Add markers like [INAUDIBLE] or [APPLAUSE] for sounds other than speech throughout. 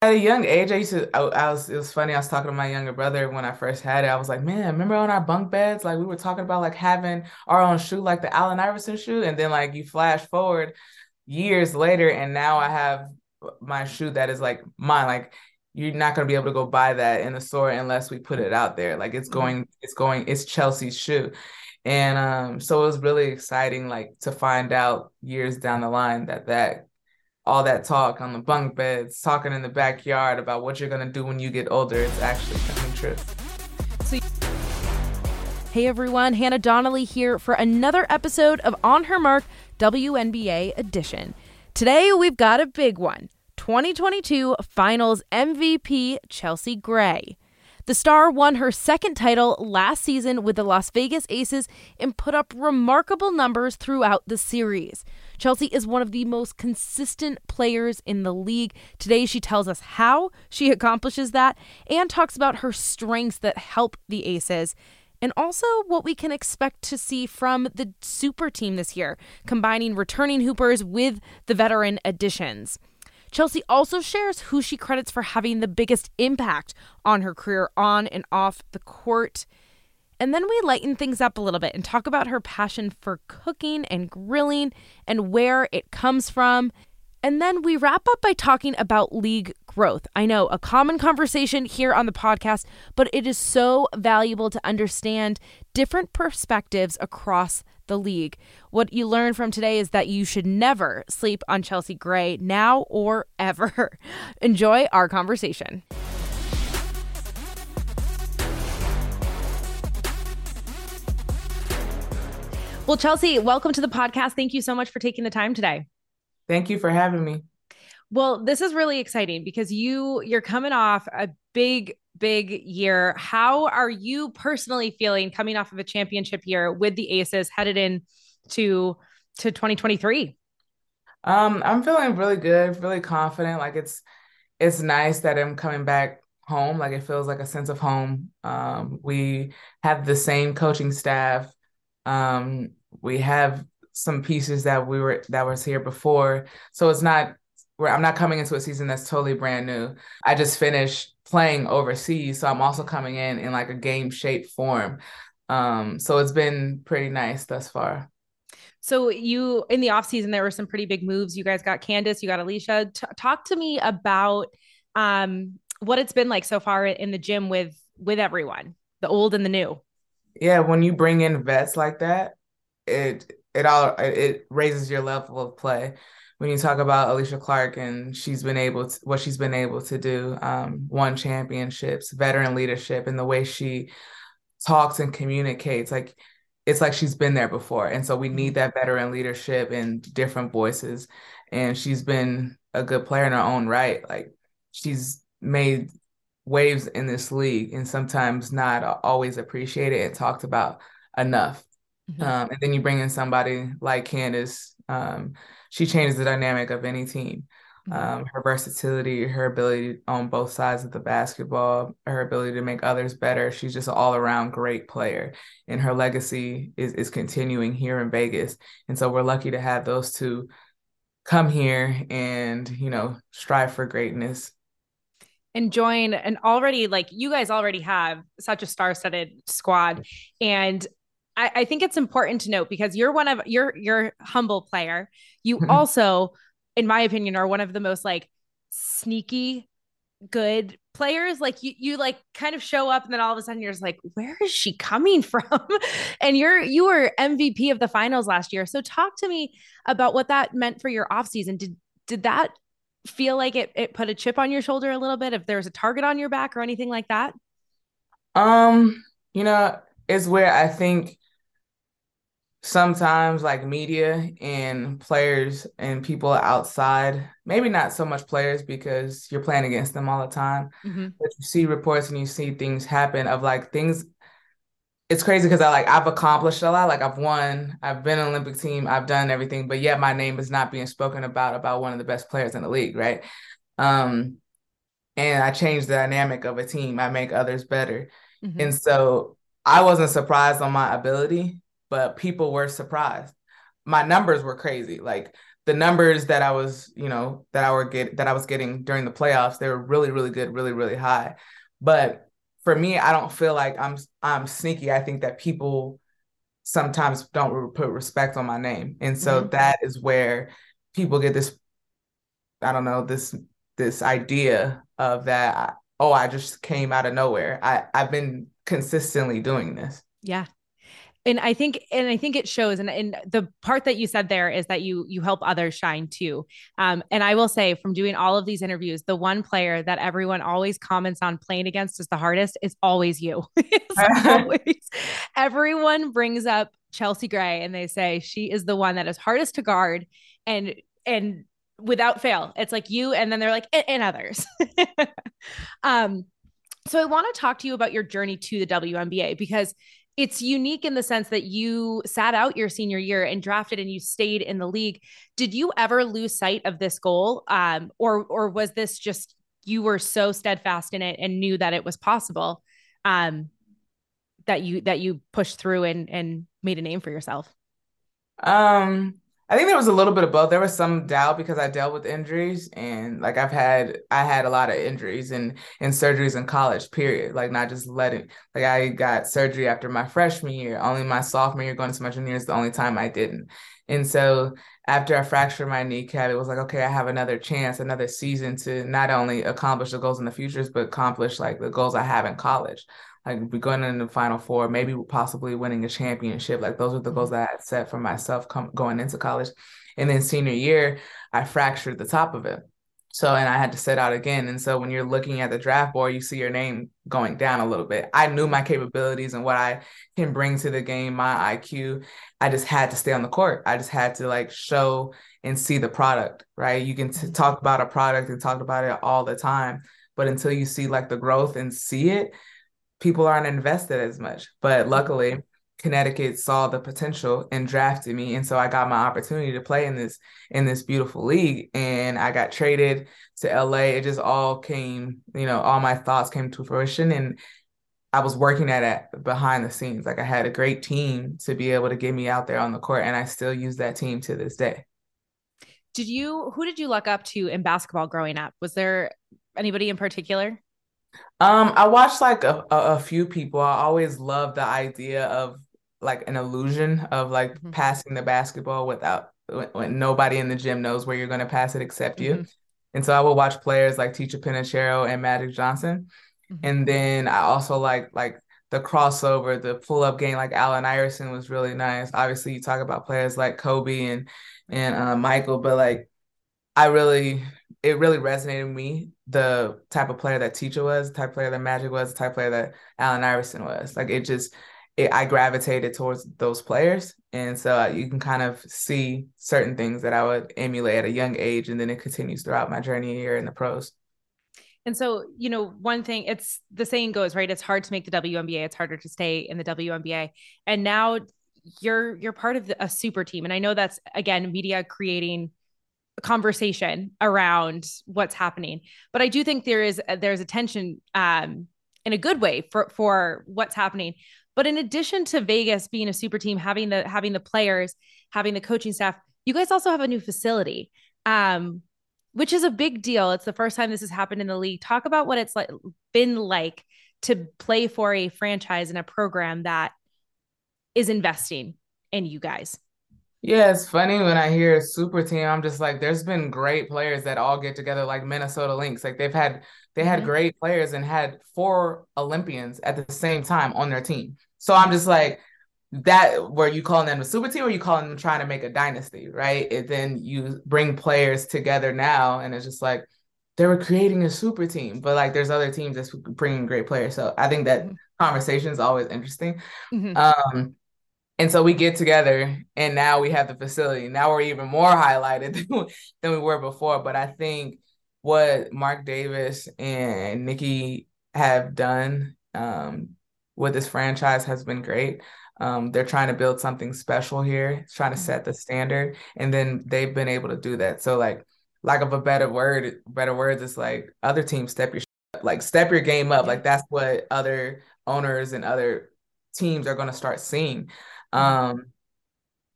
At a young age, I used to, I, I, was, it was funny. I was talking to my younger brother when I first had it. I was like, man, remember on our bunk beds? Like, we were talking about like having our own shoe, like the Allen Iverson shoe. And then, like, you flash forward years later, and now I have my shoe that is like mine. Like, you're not going to be able to go buy that in the store unless we put it out there. Like, it's mm-hmm. going, it's going, it's Chelsea's shoe. And um, so it was really exciting, like, to find out years down the line that that all that talk on the bunk beds, talking in the backyard about what you're going to do when you get older, it's actually coming true. Hey everyone, Hannah Donnelly here for another episode of On Her Mark WNBA edition. Today we've got a big one 2022 Finals MVP Chelsea Gray. The star won her second title last season with the Las Vegas Aces and put up remarkable numbers throughout the series. Chelsea is one of the most consistent players in the league. Today, she tells us how she accomplishes that and talks about her strengths that help the Aces and also what we can expect to see from the super team this year, combining returning hoopers with the veteran additions. Chelsea also shares who she credits for having the biggest impact on her career on and off the court. And then we lighten things up a little bit and talk about her passion for cooking and grilling and where it comes from. And then we wrap up by talking about league growth. I know a common conversation here on the podcast, but it is so valuable to understand different perspectives across the league. What you learn from today is that you should never sleep on Chelsea Gray now or [LAUGHS] ever. Enjoy our conversation. Well, Chelsea, welcome to the podcast. Thank you so much for taking the time today. Thank you for having me. Well, this is really exciting because you you're coming off a big big year. How are you personally feeling coming off of a championship year with the Aces headed in to to 2023? Um, I'm feeling really good, really confident. Like it's it's nice that I'm coming back home. Like it feels like a sense of home. Um, we have the same coaching staff. Um, we have some pieces that we were that was here before. So it's not where I'm not coming into a season that's totally brand new. I just finished playing overseas, so I'm also coming in in like a game shape form. Um, so it's been pretty nice thus far. So you in the off season there were some pretty big moves. You guys got Candace, you got Alysha. T- talk to me about um, what it's been like so far in the gym with with everyone, the old and the new. Yeah, when you bring in vets like that, it it all it raises your level of play when you talk about Alysha Clark and she's been able to what she's been able to do, um, won championships, veteran leadership, and the way she talks and communicates, like it's like she's been there before. And so we need that veteran leadership and different voices. And she's been a good player in her own right. Like she's made waves in this league and sometimes not always appreciated and talked about enough. Mm-hmm. Um, and then you bring in somebody like Candace. Um, she changes the dynamic of any team. Mm-hmm. Um, her versatility, her ability on both sides of the basketball, her ability to make others better. She's just an all around great player, and her legacy is is continuing here in Vegas. And so we're lucky to have those two come here and you know strive for greatness and join and already like you guys already have such a star-studded squad and I, I think it's important to note because you're one of you're you're humble player. You mm-hmm. also, in my opinion, are one of the most like sneaky good players. Like you you like kind of show up and then all of a sudden you're just like where is she coming [LAUGHS] from? And you're you were mvp of the finals last year. So talk to me about what that meant for your offseason. Did did that feel like it, it put a chip on your shoulder a little bit if there was a target on your back or anything like that? Um you know it's where i think sometimes like media and players and people outside maybe not so much players because you're playing against them all the time mm-hmm. but you see reports and you see things happen of like things it's crazy because i like i've accomplished a lot like i've won i've been an olympic team i've done everything but yet my name is not being spoken about about one of the best players in the league right um and i change the dynamic of a team i make others better mm-hmm. and so i wasn't surprised on my ability but people were surprised. My numbers were crazy. Like the numbers that I was, you know, that I were get that I was getting during the playoffs, they were really, really good, really, really high. But for me, I don't feel like I'm I'm sneaky. I think that people sometimes don't put respect on my name, and so mm-hmm. that is where people get this. I don't know this this idea of that. Oh, I just came out of nowhere. I I've been consistently doing this. Yeah, and i think and i think it shows and, and the part that you said there is that you you help others shine too. Um, and i will say from doing all of these interviews the one player that everyone always comments on playing against is the hardest is always you. [LAUGHS] [LAUGHS] Always, everyone brings up chelsea gray and they say she is the one that is hardest to guard and and without fail it's like you and then they're like and, and others. [LAUGHS] Um so I want to talk to you about your journey to the WNBA because it's unique in the sense that you sat out your senior year and drafted and you stayed in the league. Did you ever lose sight of this goal? Um, or or was this just you were so steadfast in it and knew that it was possible um, that you that you pushed through and and made a name for yourself? Um I think there was a little bit of both. There was some doubt because I dealt with injuries and like I've had I had a lot of injuries and and surgeries in college, period. Like not just letting like I got surgery after my freshman year. Only my sophomore year going to my junior is the only time I didn't. And so after I fractured my kneecap, it was like, okay, I have another chance, another season to not only accomplish the goals in the futures, but accomplish like the goals I have in college like be going in the final four, maybe possibly winning a championship. Like those are the goals mm-hmm. that I had set for myself com- going into college. And then senior year, I fractured the top of it. So, and I had to set out again. And so when you're looking at the draft board, you see your name going down a little bit. I knew my capabilities and what I can bring to the game, my IQ. I just had to stay on the court. I just had to like show and see the product, right? You can t- mm-hmm. talk about a product and talk about it all the time. But until you see like the growth and see it, people aren't invested as much. But luckily, Connecticut saw the potential and drafted me, and so I got my opportunity to play in this in this beautiful league. And I got traded to LA. It just all came, you know, all my thoughts came to fruition, and I was working at it behind the scenes. Like I had a great team to be able to get me out there on the court, and I still use that team to this day. Did you? Who did you look up to in basketball growing up? Was there anybody in particular? Um, I watched like a, a, a few people. I always love the idea of like an illusion of like mm-hmm. passing the basketball without when, when, nobody in the gym knows where you're going to pass it except you. Mm-hmm. And so I would watch players like Ticha Penicheiro and Magic Johnson. Mm-hmm. And then I also like like the crossover, the pull up game, like Allen Iverson was really nice. Obviously, you talk about players like Kobe and and uh, Michael, but like I really it really resonated with me the type of player that Ticha was, the type of player that Magic was, the type of player that Allen Iverson was. Like it just, it, I gravitated towards those players, and so uh, you can kind of see certain things that I would emulate at a young age, and then it continues throughout my journey here in the pros. And so, you know, one thing it's the saying goes, right? It's hard to make the WNBA. It's harder to stay in the WNBA. And now you're you're part of the, a super team. And I know that's again media creating conversation around what's happening. But I do think there is there's a tension um, in a good way for for what's happening. But in addition to Vegas being a super team, having the having the players, having the coaching staff, you guys also have a new facility, um, which is a big deal. It's the first time this has happened in the league. Talk about what it's like been like to play for a franchise and a program that is investing in you guys. Yeah, it's funny when I hear super team. I'm just like, there's been great players that all get together, like Minnesota Lynx. Like they've had they had mm-hmm. great players and had four Olympians at the same time on their team. So I'm just like, that were you calling them a super team or you calling them trying to make a dynasty, right? And then you bring players together now, and it's just like they were creating a super team, but like there's other teams that's bringing great players. So I think that mm-hmm. conversation is always interesting. Mm-hmm. Um, and so we get together and now we have the facility. Now we're even more highlighted [LAUGHS] than we were before. But I think what Mark Davis and Nikki have done um, with this franchise has been great. Um, they're trying to build something special here, trying to set the standard, and then they've been able to do that. So, like, lack of a better word, better words, it's like other teams step your like step your game up. Like that's what other owners and other teams are going to start seeing. Um,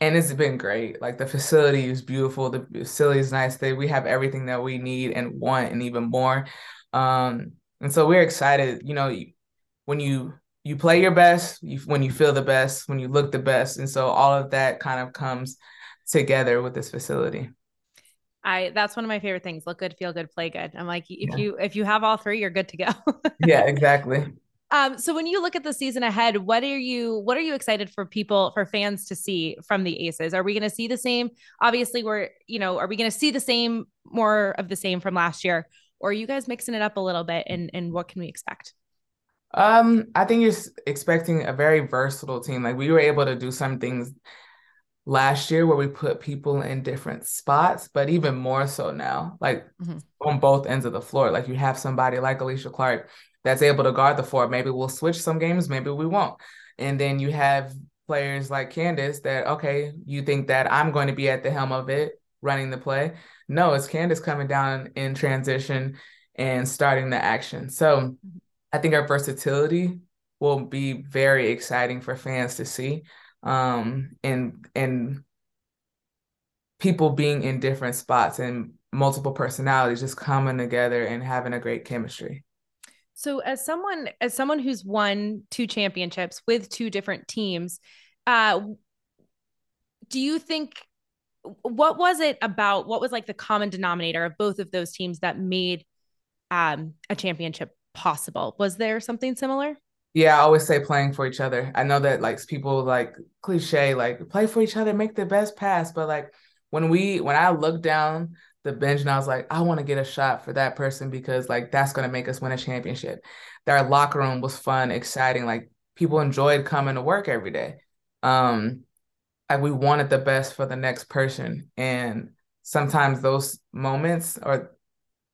and it's been great. Like the facility is beautiful. The facility is nice. They, we have everything that we need and want and even more. Um, and so we're excited, you know, when you you play your best, you, when you feel the best, when you look the best. And so all of that kind of comes together with this facility. I that's one of my favorite things. Look good, feel good, play good. I'm like, if yeah. you if you have all three, you're good to go. [LAUGHS] yeah, exactly. Um, so when you look at the season ahead, what are you what are you excited for people for fans to see from the Aces? Are we going to see the same? Obviously, we're you know, are we going to see the same more of the same from last year, or are you guys mixing it up a little bit? And and what can we expect? Um, I think you're expecting a very versatile team. Like we were able to do some things last year where we put people in different spots, but even more so now, like mm-hmm. on both ends of the floor. Like you have somebody like Alysha Clark that's able to guard the four. Maybe we'll switch some games, maybe we won't. And then you have players like Candace that, okay, you think that I'm going to be at the helm of it, running the play. No, it's Candace coming down in transition and starting the action. So I think our versatility will be very exciting for fans to see. Um, and and people being in different spots and multiple personalities just coming together and having a great chemistry. So as someone as someone who's won two championships with two different teams, uh do you think what was it about what was like the common denominator of both of those teams that made um a championship possible? Was there something similar? Yeah, I always say playing for each other. I know that like people like cliche like play for each other, make the best pass, but like when we when I look down the bench and I was like, I want to get a shot for that person because like that's gonna make us win a championship. Their locker room was fun, exciting. Like people enjoyed coming to work every day. Um, like we wanted the best for the next person, and sometimes those moments or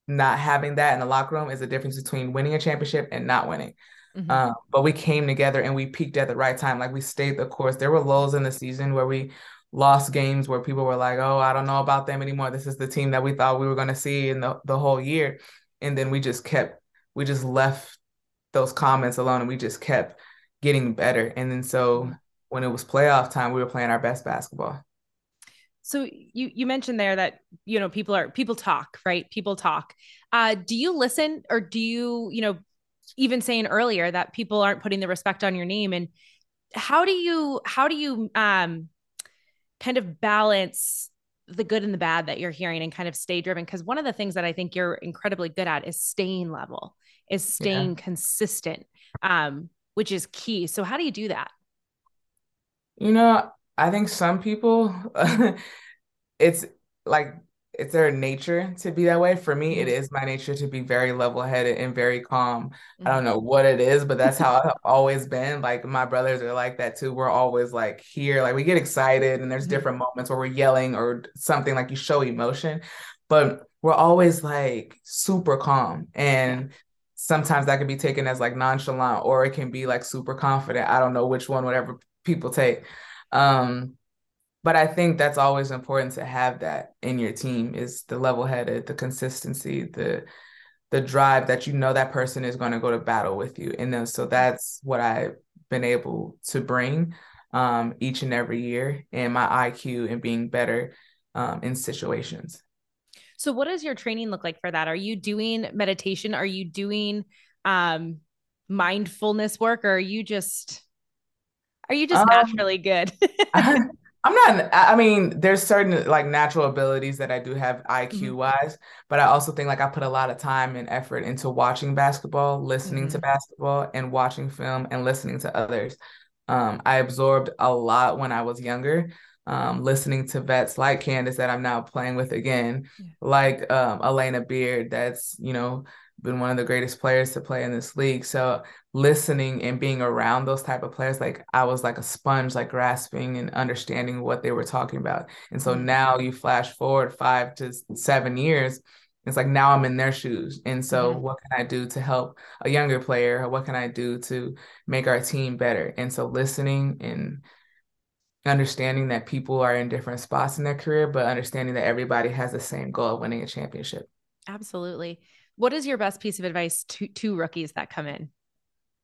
not having that in the locker room is the difference between winning a championship and not winning. Mm-hmm. Um, but we came together and we peaked at the right time. Like we stayed the course. There were lulls in the season where we lost games where people were like, "Oh, I don't know about them anymore. This is the team that we thought we were going to see in the the whole year." And then we just kept we just left those comments alone and we just kept getting better. And then so when it was playoff time, we were playing our best basketball. So you you mentioned there that you know people are people talk, right? People talk. Uh do you listen or do you, you know, even saying earlier that people aren't putting the respect on your name and how do you how do you um kind of balance the good and the bad that you're hearing and kind of stay driven. Because one of the things that i think you're incredibly good at is staying level is staying yeah. consistent um, which is key. So how do you do that? You know i think some people [LAUGHS] it's like it's their nature to be that way. For me, it mm-hmm. my nature to be very level headed and very calm. I don't mm-hmm. know what it is, but that's how [LAUGHS] I've always been. Like my brothers are like that too. We're always like here, like we get excited and there's mm-hmm. different moments where we're yelling or something like you show emotion, but we're always like super calm. And sometimes that can be taken as like nonchalant or it can be like super confident. I don't know which one, whatever people take. Um, but I think that's always important to have that in your team is the level headed, the consistency, the the drive that you know that person is going to go to battle with you. And then so that's what I've been able to bring um, each and every year and my IQ and being better um, in situations. So what does your training look like for that? Are you doing meditation? Are you doing um, mindfulness work or are you just are you just um, naturally good? [LAUGHS] [LAUGHS] I'm not, I mean, there's certain like natural abilities that I do have IQ mm-hmm. wise, but I also think like I put a lot of time and effort into watching basketball, listening mm-hmm. to basketball, and watching film and listening to others. Um, I absorbed a lot when I was younger, um, listening to vets like Candace that I'm now playing with again, yeah. like um, Alana Beard, that's, you know, been one of the greatest players to play in this league. So listening and being around those type of players, like I was like a sponge, like grasping and understanding what they were talking about. And so mm-hmm. now you flash forward five to seven years, it's like now I'm in their shoes. And so mm-hmm. what can I do to help a younger player? What can I do to make our team better? And so listening and understanding that people are in different spots in their career, but understanding that everybody has the same goal of winning a championship. Absolutely. What is your best piece of advice to, to rookies that come in?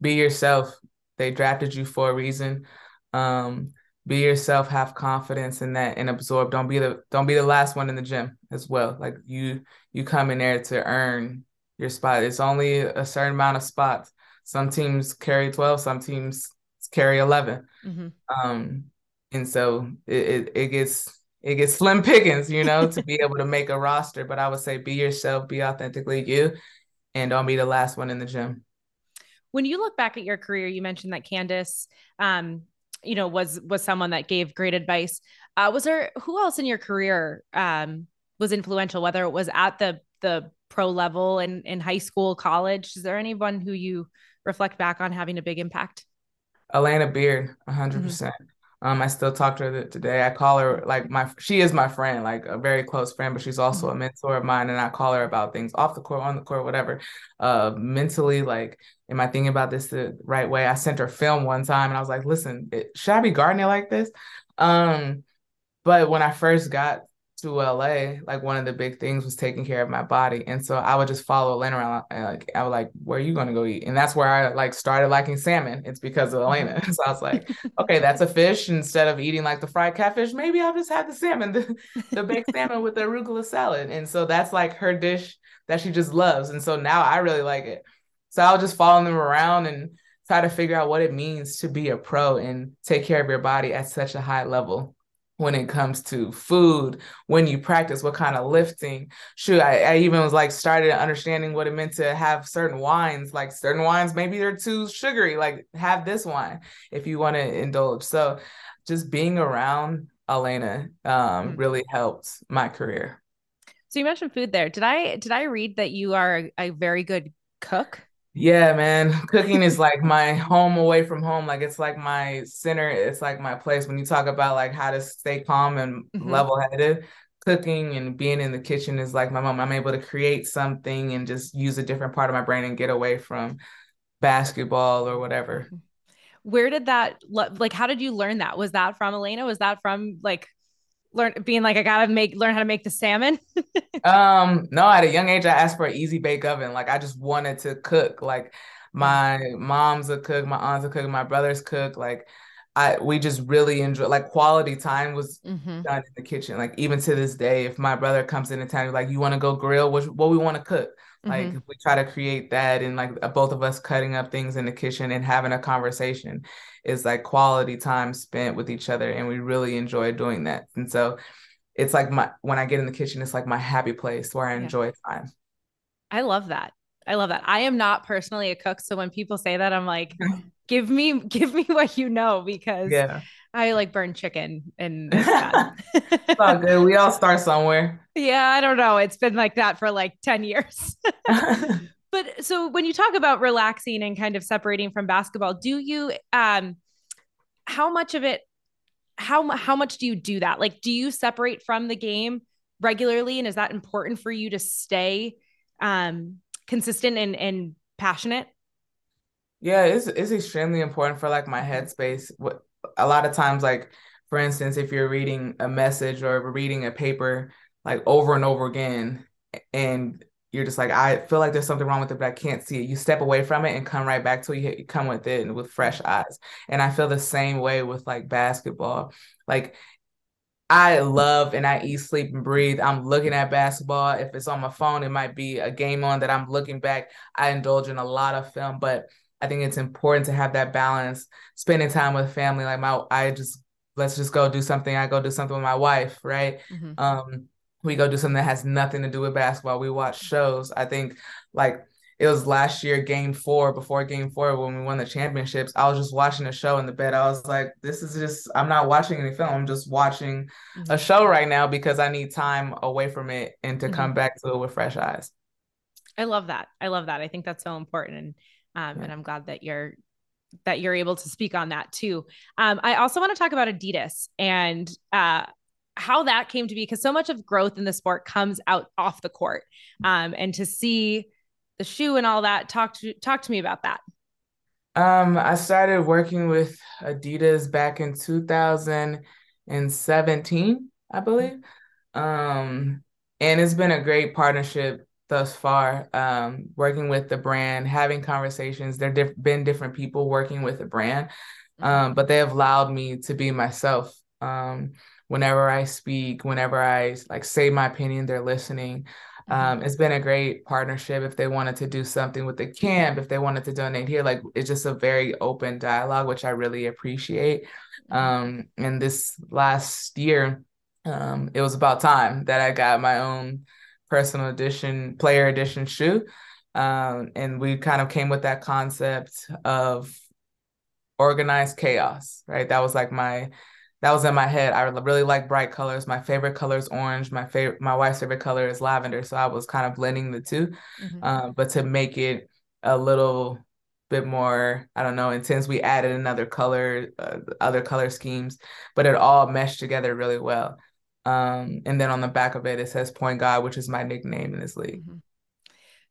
Be yourself. They drafted you for a reason. Um, be yourself, have confidence in that and absorb. Don't be the don't be the last one in the gym as well. Like you you come in there to earn your spot. It's only a certain amount of spots. Some teams carry 12, some teams carry 11. Mm-hmm. Um and so it, it, it gets it gets slim pickings, you know, to be able to make a roster. But I would say be yourself, be authentically you, and don't be the last one in the gym. When you look back at your career, you mentioned that Candace, um, you know, was was someone that gave great advice. Uh, was there who else in your career um, was influential, whether it was at the the pro level in in high school, college? Is there anyone who you reflect back on having a big impact? Alana Beard, 100%. Mm-hmm. Um, I still talk to her today. I call her like my she is my friend, like a very close friend, but she's also a mm-hmm. mentor of mine. And I call her about things off the court, on the court, whatever. Uh, mentally, like, am I thinking about this the right way? I sent her film one time, and I was like, listen, it, should I be guarding it like this? Um, but when I first got to LA, like one of the big things was taking care of my body. And so I would just follow Alana around. And like I was like, where are you gonna go eat? And that's where I like started liking salmon. It's because of Alana. Mm-hmm. [LAUGHS] so I was like, [LAUGHS] okay, that's a fish. Instead of eating like the fried catfish, maybe I'll just have the salmon, the, the baked [LAUGHS] salmon with the arugula salad. And so that's like her dish that she just loves. And so now I really like it. So I'll just follow them around and try to figure out what it means to be a pro and take care of your body at such a high level when it comes to food, when you practice, what kind of lifting. Shoot, I, I, even was like started understanding what it meant to have certain wines, like certain wines, maybe they're too sugary, like have this wine if you want to indulge. So just being around Alana um, mm. really helped my career. So you mentioned food there. Did I did I read that you are a very good cook? Yeah, man. Cooking is like my home away from home. Like it's like my center. It's like my place. When you talk about like how to stay calm and mm-hmm. level headed, cooking and being in the kitchen is like my mom. I'm able to create something and just use a different part of my brain and get away from basketball or whatever. Mm-hmm. Where did that like how did you learn that? Was that from Alana? Was that from like learn being like I gotta make learn how to make the salmon? [LAUGHS] um, no, at a young age I asked for an easy bake oven. Like I just wanted to cook. Like my mom's a cook, my aunt's a cook, my brother's cook. Like I we just really enjoy like quality time was mm-hmm. done in the kitchen. Like even to this day, if my brother comes in into town, like you want to go grill, what what we want to cook. Like mm-hmm. we try to create that and like both of us cutting up things in the kitchen and having a conversation is like quality time spent with each other and we really enjoy doing that. And so it's like my when I get in the kitchen, it's like my happy place where I enjoy yeah. time. I love that. I love that. I am not personally a cook. So when people say that, I'm like, [LAUGHS] give me give me [LAUGHS] what you know because yeah. I like burn chicken and [LAUGHS] it's all good. We all start somewhere. Yeah, I don't know. It's been like that for like 10 years. [LAUGHS] but so when you talk about relaxing and kind of separating from basketball, do you um how much of it how how much do you do that? Like do you separate from the game regularly and is that important for you to stay um consistent and and passionate? Yeah, it's it's extremely important for like my headspace. What a lot of times, like for instance, if you're reading a message or reading a paper like over and over again, and you're just like, I feel like there's something wrong with it, but I can't see it. You step away from it and come right back to you come with it and with fresh eyes. And I feel the same way with like basketball. Like I love and I eat, sleep, and breathe. I'm looking at basketball. If it's on my phone, it might be a game on that I'm looking back. I indulge in a lot of film, but I think it's important to have that balance, spending time with family. Like my, I just let's just go do something. I go do something with my wife, right? Mm-hmm. Um, we go do something that has nothing to do with basketball. We watch shows. I think like it was last year, game four, before game four, when we won the championships. I was just watching a show in the bed. I was like, this is just, I'm not watching any film. I'm just watching mm-hmm. a show right now because I need time away from it and to mm-hmm. come back to it with fresh eyes. I love that. I love that. I think that's so important. And um, and I'm glad that you're that you're able to speak on that too. Um, I also want to talk about Adidas and uh, how that came to be because so much of growth in the sport comes out off the court. Um, and to see the shoe and all that, talk to talk to me about that. Um, I started working with Adidas back in 2017, I believe. Um, and it's been a great partnership thus far um, working with the brand having conversations there have diff- been different people working with the brand mm-hmm. um, but they have allowed me to be myself. Um, whenever I speak, whenever I like say my opinion, they're listening. Um, mm-hmm. it's been a great partnership. If they wanted to do something with the camp, if they wanted to donate here, like it's just a very open dialogue, which I really appreciate. Mm-hmm. Um, and this last year, um, it was about time that I got my own personal edition, player edition shoe. Um, and we kind of came with that concept of organized chaos, right? That was like my that was in my head. I really like bright colors. My favorite color is orange. My favorite, my wife's favorite color is lavender. So I was kind of blending the 2 mm-hmm. um, but to make it a little bit more, I don't know, intense, we added another color, uh, other color schemes, but it all meshed together really well. Um, and then on the back of it, it says Point God, which is my nickname in this league. Mm-hmm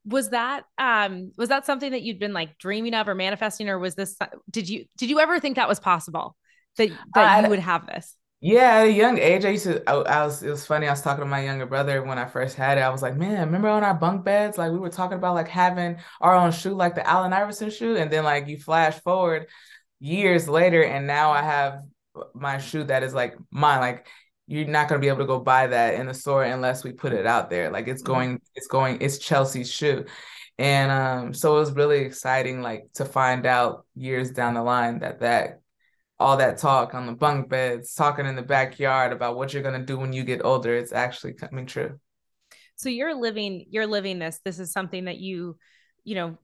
was that um was that something that you'd been like dreaming of or manifesting or was this did you did you ever think that was possible that that you would have this? Yeah, at a young age, I used to. I, I, was. It was funny. I was talking to my younger brother when I first had it. I was like, "Man, remember on our bunk beds, like we were talking about like having our own shoe, like the Allen Iverson shoe." And then like you flash forward years later, and now I have my shoe that is like mine. Like you're not gonna be able to go buy that in the store unless we put it out there. Like it's going. It's going. It's Chelsea's shoe. And um, so it was really exciting, like to find out years down the line that that all that talk on the bunk beds, talking in the backyard about what you're going to do when you get older, it's actually coming true. So you're living, you're living this. This is something that you, you know,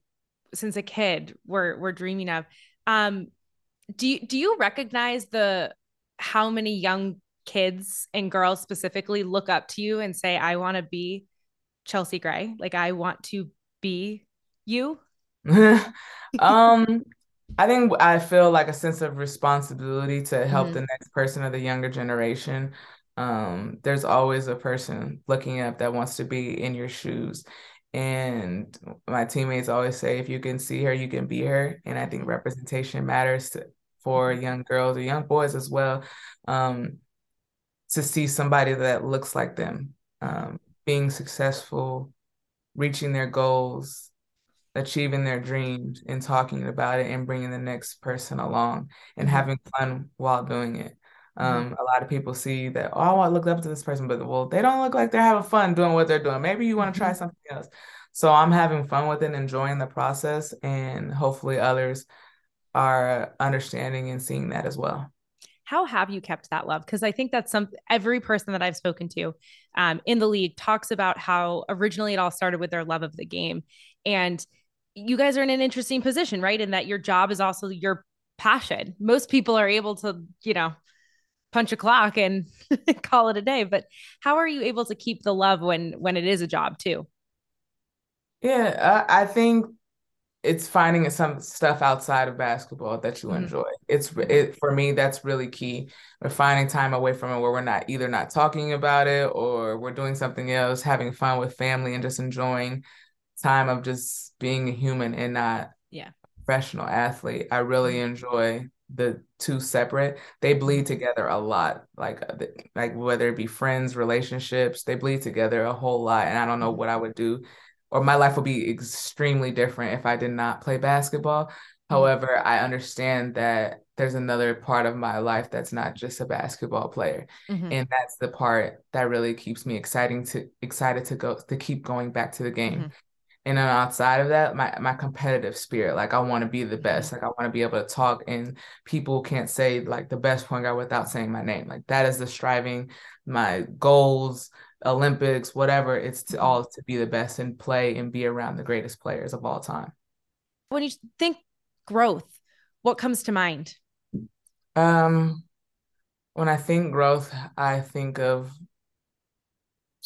since a kid were were dreaming of. Um, do you do you recognize the how many young kids and girls specifically look up to you and say, "I want to be Chelsea Gray. Like I want to be you." [LAUGHS] um I think I feel like a sense of responsibility to help mm-hmm. the next person of the younger generation. Um, there's always a person looking up that wants to be in your shoes. And my teammates always say, if you can see her, you can be her. And I think representation matters to, for mm-hmm. young girls or young boys as well. Um, to see somebody that looks like them, um, being successful, reaching their goals, achieving their dreams and talking about it and bringing the next person along and mm-hmm. having fun while doing it. Mm-hmm. Um, a lot of people see that, oh, I want to look up to this person, but well, they don't look like they're having fun doing what they're doing. Maybe you want to try mm-hmm. something else. So I'm having fun with it, enjoying the process, and hopefully others are understanding and seeing that as well how have you kept that love because i think that's some every person that i've spoken to um, in the league talks about how originally it all started with their love of the game and you guys are in an interesting position, right? In that your job is also your passion. Most people are able to, you know, punch a clock and [LAUGHS] call it a day, but how are you able to keep the love when when it is a job too? Yeah, I, I think it's finding some stuff outside of basketball that you mm-hmm. enjoy. It's it for me that's really key. We're finding time away from it where we're not either not talking about it or we're doing something else, having fun with family and just enjoying time of just being a human and not yeah professional athlete. I really mm-hmm. enjoy the two separate. They bleed mm-hmm. together a lot. Like uh, like whether it be friends, relationships, they bleed together a whole lot. And I don't know mm-hmm. what I would do, or my life would be extremely different if I did not play basketball. However, I understand that there's another part of my life that's not just a basketball player. Mm-hmm. And that's the part that really keeps me exciting to excited to go to keep going back to the game. Mm-hmm and then outside of that my my competitive spirit like i want to be the best like i want to be able to talk and people can't say like the best point guard without saying my name like that is the striving my goals olympics whatever it's to all to be the best and play and be around the greatest players of all time when you think growth what comes to mind um when i think growth i think of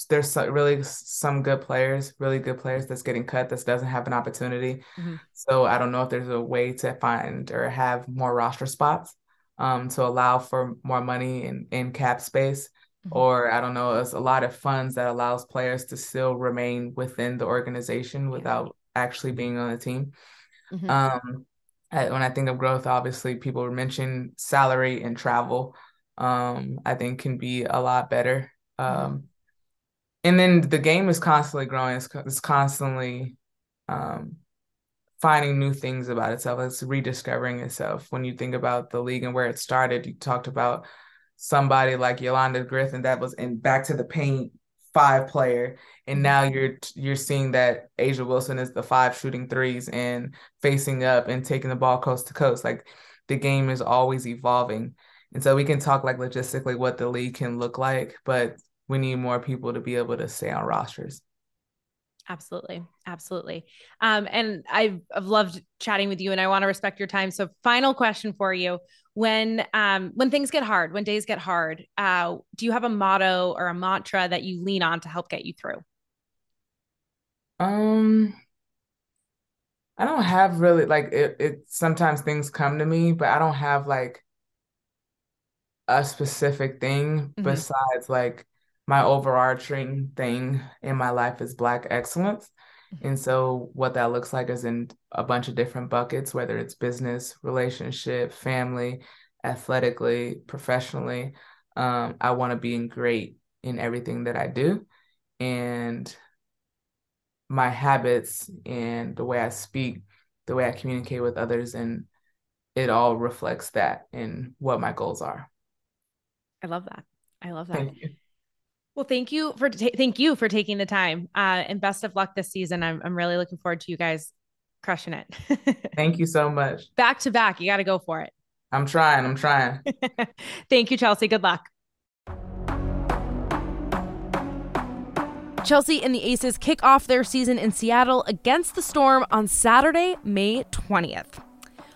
there's really some good players, really good players that's getting cut that doesn't have an opportunity. Mm-hmm. So I don't know if there's a way to find or have more roster spots um, to allow for more money in, in cap space. Mm-hmm. Or I don't know, it's a lot of funds that allows players to still remain within the organization without actually being on the team. Mm-hmm. Um, I, when I think of growth, obviously people mention salary and travel. Um, I think can be a lot better. Mm-hmm. Um, and then the game is constantly growing. It's, it's constantly um, finding new things about itself. It's rediscovering itself. When you think about the league and where it started, you talked about somebody like Yolanda Griffith that was in back to the paint five player and now you're you're seeing that A'ja Wilson is the five shooting threes and facing up and taking the ball coast to coast like the game is always evolving and so we can talk like logistically what the league can look like but we need more people to be able to stay on rosters Absolutely. Absolutely. Um, and I've, I've loved chatting with you and I want to respect your time. So final question for you. When, um, when things get hard, when days get hard, uh, do you have a motto or a mantra that you lean on to help get you through? Um, I don't have really like it, it sometimes things come to me, but I don't have like a specific thing mm-hmm. besides like my overarching thing in my life is Black excellence. And so, what that looks like is in a bunch of different buckets, whether it's business, relationship, family, athletically, professionally. Um, I want to be great in everything that I do. And my habits and the way I speak, the way I communicate with others, and it all reflects that in what my goals are. I love that. I love that. Well, thank you for ta- thank you for taking the time, uh, and best of luck this season. I'm I'm really looking forward to you guys crushing it. [LAUGHS] thank you so much. Back to back, you got to go for it. I'm trying. I'm trying. [LAUGHS] thank you, Chelsea. Good luck. Chelsea and the Aces kick off their season in Seattle against the Storm on Saturday, May 20th.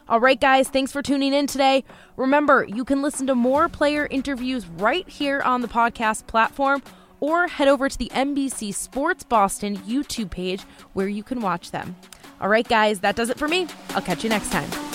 All right, guys, thanks for tuning in today. Remember, you can listen to more player interviews right here on the podcast platform or head over to the NBC Sports Boston YouTube page where you can watch them. All right, guys, that does it for me. I'll catch you next time.